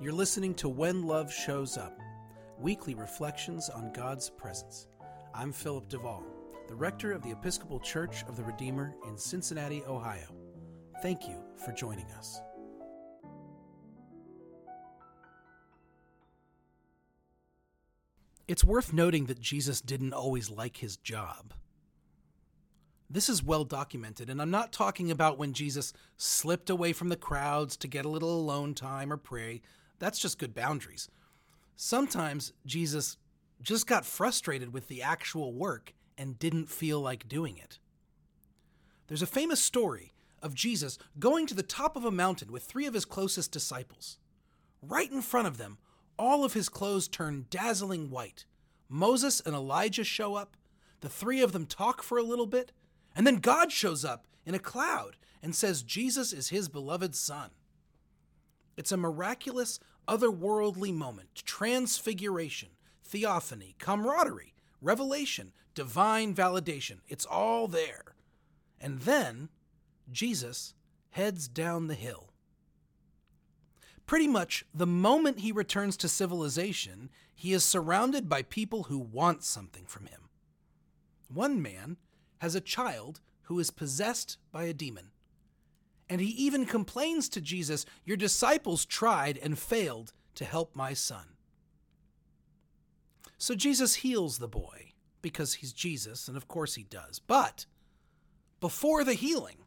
You're listening to When Love Shows Up, weekly reflections on God's presence. I'm Philip DeVaul, the rector of the Episcopal Church of the Redeemer in Cincinnati, Ohio. Thank you for joining us. It's worth noting that Jesus didn't always like his job. This is well documented, and I'm not talking about when Jesus slipped away from the crowds to get a little alone time or pray. That's just good boundaries. Sometimes Jesus just got frustrated with the actual work and didn't feel like doing it. There's a famous story of Jesus going to the top of a mountain with three of his closest disciples. Right in front of them, all of his clothes turn dazzling white. Moses and Elijah show up. The three of them talk for a little bit, and then God shows up in a cloud and says Jesus is his beloved son. It's a miraculous, otherworldly moment, transfiguration, theophany, camaraderie, revelation, divine validation. It's all there. And then Jesus heads down the hill. Pretty much the moment he returns to civilization, he is surrounded by people who want something from him. One man has a child who is possessed by a demon. And he even complains to Jesus, Your disciples tried and failed to help my son. So Jesus heals the boy because he's Jesus, and of course he does. But before the healing,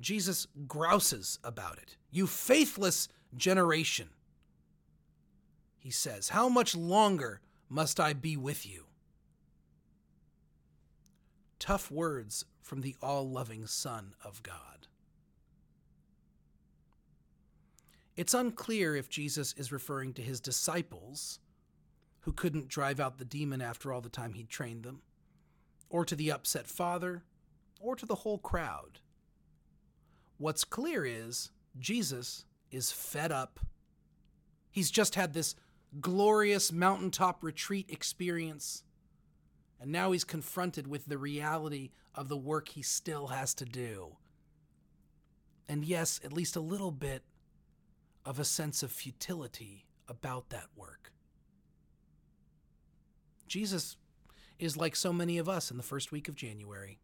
Jesus grouses about it. You faithless generation. He says, How much longer must I be with you? Tough words from the all loving Son of God. It's unclear if Jesus is referring to his disciples, who couldn't drive out the demon after all the time he'd trained them, or to the upset father, or to the whole crowd. What's clear is Jesus is fed up. He's just had this glorious mountaintop retreat experience, and now he's confronted with the reality of the work he still has to do. And yes, at least a little bit of a sense of futility about that work. Jesus is like so many of us in the first week of January.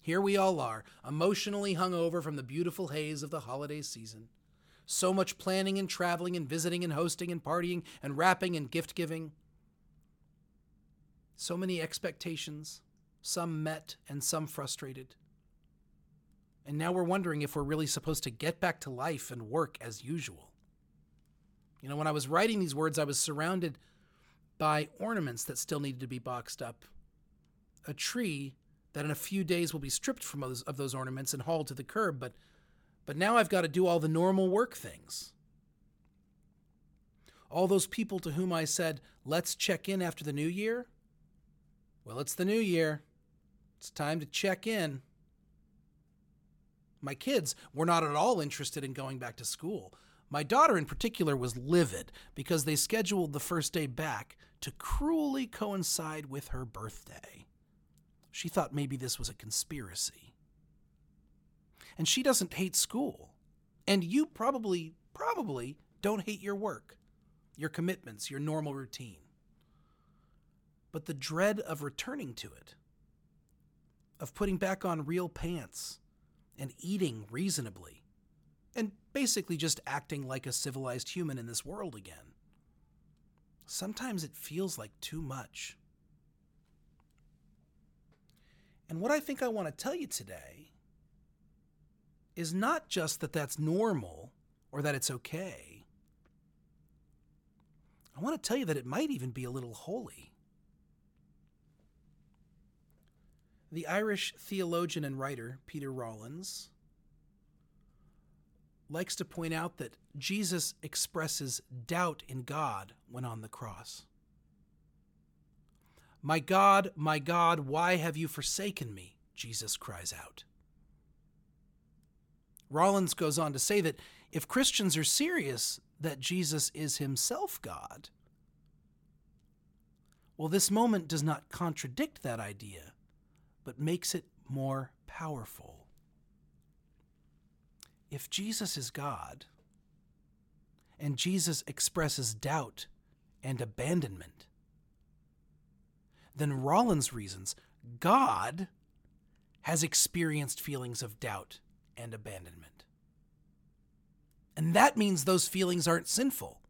Here we all are, emotionally hungover from the beautiful haze of the holiday season. So much planning and traveling and visiting and hosting and partying and wrapping and gift giving. So many expectations, some met and some frustrated. And now we're wondering if we're really supposed to get back to life and work as usual. You know, when I was writing these words, I was surrounded by ornaments that still needed to be boxed up. A tree that in a few days will be stripped from those, of those ornaments and hauled to the curb, but but now I've got to do all the normal work things. All those people to whom I said, let's check in after the new year. Well, it's the new year. It's time to check in. My kids were not at all interested in going back to school. My daughter, in particular, was livid because they scheduled the first day back to cruelly coincide with her birthday. She thought maybe this was a conspiracy. And she doesn't hate school. And you probably, probably don't hate your work, your commitments, your normal routine. But the dread of returning to it, of putting back on real pants, and eating reasonably, and basically just acting like a civilized human in this world again. Sometimes it feels like too much. And what I think I want to tell you today is not just that that's normal or that it's okay. I want to tell you that it might even be a little holy. The Irish theologian and writer Peter Rollins likes to point out that Jesus expresses doubt in God when on the cross. My God, my God, why have you forsaken me? Jesus cries out. Rollins goes on to say that if Christians are serious that Jesus is himself God, well, this moment does not contradict that idea, but makes it more powerful. If Jesus is God, and Jesus expresses doubt and abandonment, then Rollins reasons God has experienced feelings of doubt and abandonment. And that means those feelings aren't sinful.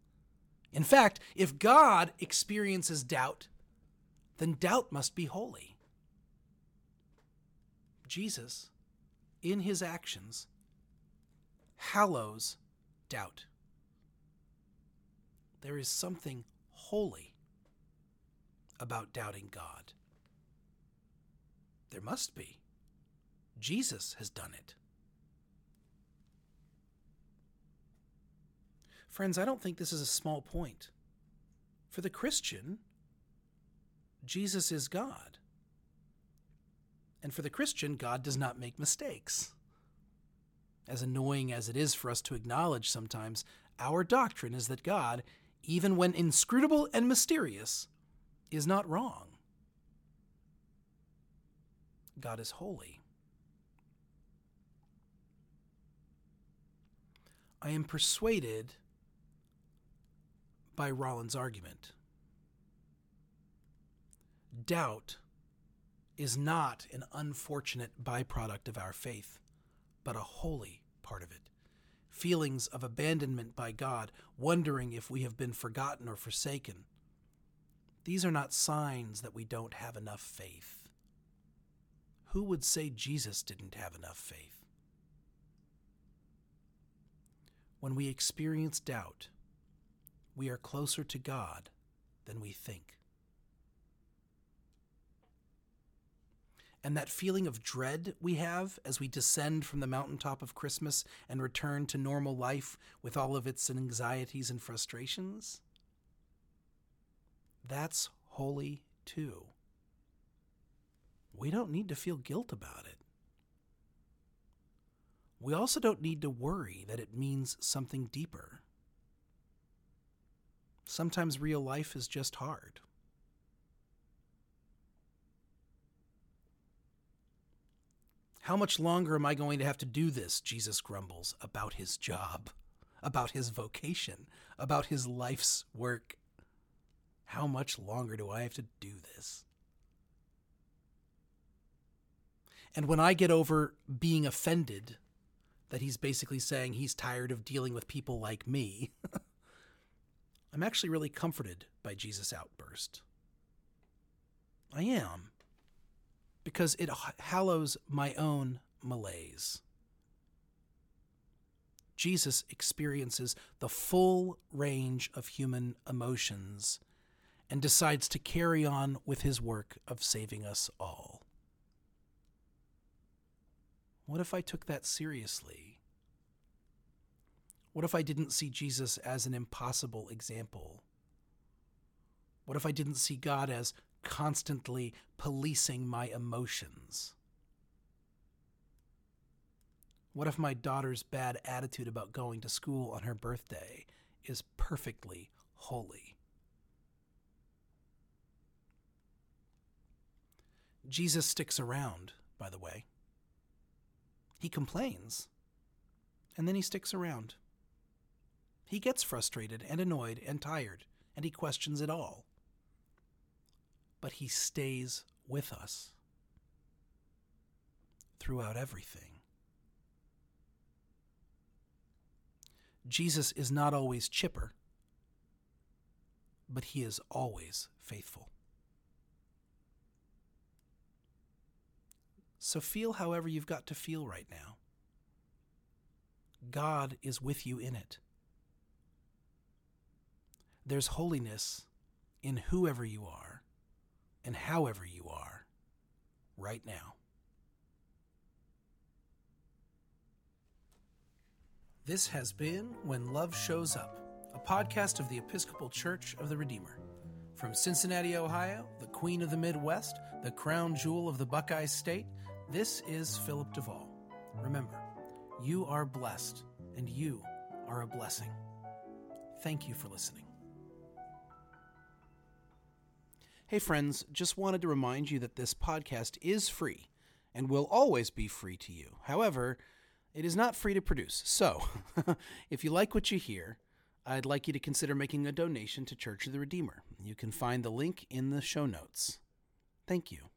In fact, if God experiences doubt, then doubt must be holy. Jesus, in his actions, hallows doubt. There is something holy about doubting God. There must be. Jesus has done it. Friends, I don't think this is a small point. For the Christian, Jesus is God. And for the Christian, God does not make mistakes. As annoying as it is for us to acknowledge sometimes, our doctrine is that God, even when inscrutable and mysterious, is not wrong. God is holy. I am persuaded by Rollins' argument. Doubt is not an unfortunate byproduct of our faith, but a holy part of it. Feelings of abandonment by God, wondering if we have been forgotten or forsaken. These are not signs that we don't have enough faith. Who would say Jesus didn't have enough faith? When we experience doubt, we are closer to God than we think. And that feeling of dread we have as we descend from the mountaintop of Christmas and return to normal life with all of its anxieties and frustrations, that's holy too. We don't need to feel guilt about it. We also don't need to worry that it means something deeper. Sometimes real life is just hard. How much longer am I going to have to do this? Jesus grumbles about his job, about his vocation, about his life's work. How much longer do I have to do this? And when I get over being offended that he's basically saying he's tired of dealing with people like me, I'm actually really comforted by Jesus' outburst. I am because it hallows my own malaise. Jesus experiences the full range of human emotions and decides to carry on with his work of saving us all. What if I took that seriously? What if I didn't see Jesus as an impossible example? What if I didn't see God as constantly policing my emotions? What if my daughter's bad attitude about going to school on her birthday is perfectly holy? Jesus sticks around, by the way. He complains, and then he sticks around. He gets frustrated and annoyed and tired, and he questions it all but he stays with us throughout everything. Jesus is not always chipper, but he is always faithful. So feel however you've got to feel right now. God is with you in it. There's holiness in whoever you are and however you are right now. This has been When Love Shows Up, a podcast of the Episcopal Church of the Redeemer. From Cincinnati, Ohio, the Queen of the Midwest, the crown jewel of the Buckeye State, this is Philip DeVaul. Remember, you are blessed, and you are a blessing. Thank you for listening. Hey, friends, just wanted to remind you that this podcast is free and will always be free to you. However, it is not free to produce. So, if you like what you hear, I'd like you to consider making a donation to Church of the Redeemer. You can find the link in the show notes. Thank you.